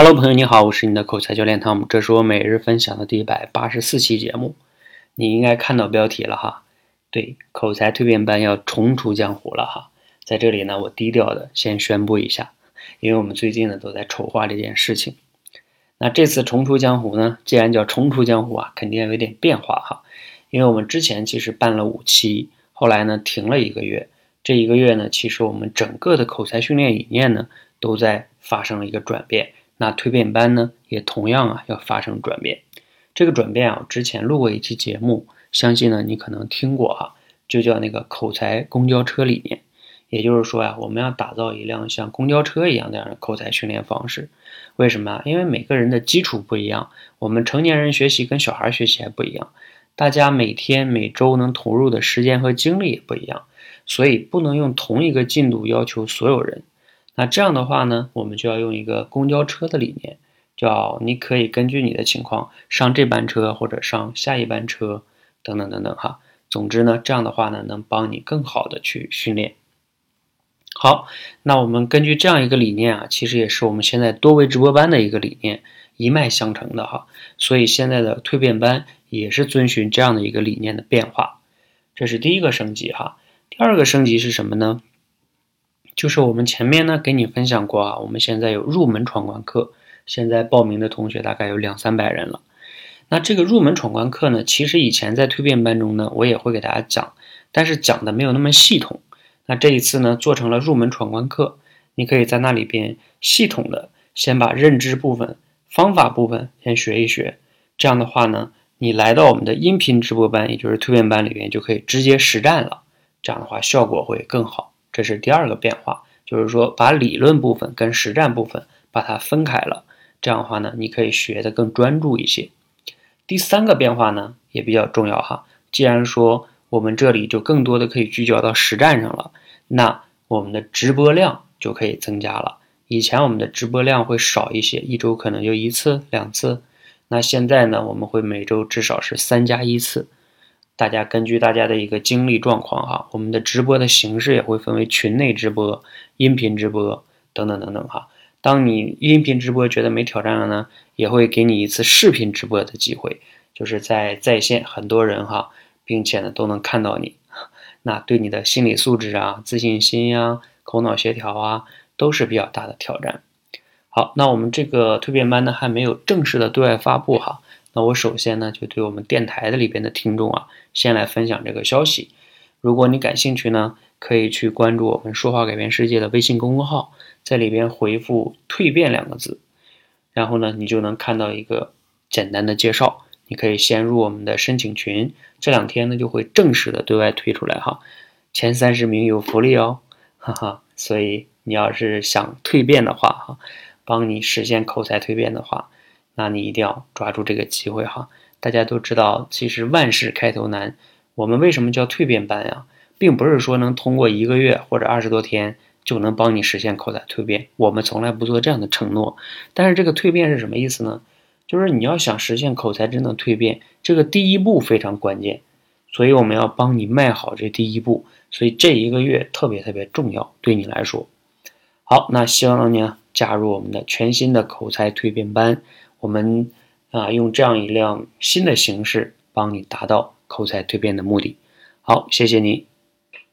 Hello，朋友你好，我是你的口才教练汤姆，这是我每日分享的第一百八十四期节目。你应该看到标题了哈，对，口才蜕变班要重出江湖了哈。在这里呢，我低调的先宣布一下，因为我们最近呢都在筹划这件事情。那这次重出江湖呢，既然叫重出江湖啊，肯定有点变化哈。因为我们之前其实办了五期，后来呢停了一个月，这一个月呢，其实我们整个的口才训练理念呢都在发生了一个转变。那蜕变班呢，也同样啊要发生转变。这个转变啊，之前录过一期节目，相信呢你可能听过哈，就叫那个口才公交车理念。也就是说呀，我们要打造一辆像公交车一样这样的口才训练方式。为什么啊？因为每个人的基础不一样，我们成年人学习跟小孩学习还不一样，大家每天每周能投入的时间和精力也不一样，所以不能用同一个进度要求所有人。那这样的话呢，我们就要用一个公交车的理念，叫你可以根据你的情况上这班车或者上下一班车，等等等等哈。总之呢，这样的话呢，能帮你更好的去训练。好，那我们根据这样一个理念啊，其实也是我们现在多维直播班的一个理念，一脉相承的哈。所以现在的蜕变班也是遵循这样的一个理念的变化。这是第一个升级哈。第二个升级是什么呢？就是我们前面呢给你分享过啊，我们现在有入门闯关课，现在报名的同学大概有两三百人了。那这个入门闯关课呢，其实以前在蜕变班中呢，我也会给大家讲，但是讲的没有那么系统。那这一次呢，做成了入门闯关课，你可以在那里边系统的先把认知部分、方法部分先学一学。这样的话呢，你来到我们的音频直播班，也就是蜕变班里边，就可以直接实战了。这样的话效果会更好。这是第二个变化，就是说把理论部分跟实战部分把它分开了，这样的话呢，你可以学的更专注一些。第三个变化呢也比较重要哈，既然说我们这里就更多的可以聚焦到实战上了，那我们的直播量就可以增加了。以前我们的直播量会少一些，一周可能就一次两次，那现在呢，我们会每周至少是三加一次。大家根据大家的一个精力状况哈，我们的直播的形式也会分为群内直播、音频直播等等等等哈。当你音频直播觉得没挑战了呢，也会给你一次视频直播的机会，就是在在线很多人哈，并且呢都能看到你，那对你的心理素质啊、自信心呀、口脑协调啊都是比较大的挑战。好，那我们这个蜕变班呢还没有正式的对外发布哈。那我首先呢，就对我们电台的里边的听众啊，先来分享这个消息。如果你感兴趣呢，可以去关注我们“说话改变世界”的微信公众号，在里边回复“蜕变”两个字，然后呢，你就能看到一个简单的介绍。你可以先入我们的申请群，这两天呢就会正式的对外推出来哈，前三十名有福利哦，哈哈。所以你要是想蜕变的话哈，帮你实现口才蜕变的话。那你一定要抓住这个机会哈！大家都知道，其实万事开头难。我们为什么叫蜕变班呀？并不是说能通过一个月或者二十多天就能帮你实现口才蜕变。我们从来不做这样的承诺。但是这个蜕变是什么意思呢？就是你要想实现口才真的蜕变，这个第一步非常关键。所以我们要帮你迈好这第一步。所以这一个月特别特别重要，对你来说。好，那希望你加入我们的全新的口才蜕变班。我们啊，用这样一辆新的形式，帮你达到口才蜕变的目的。好，谢谢你。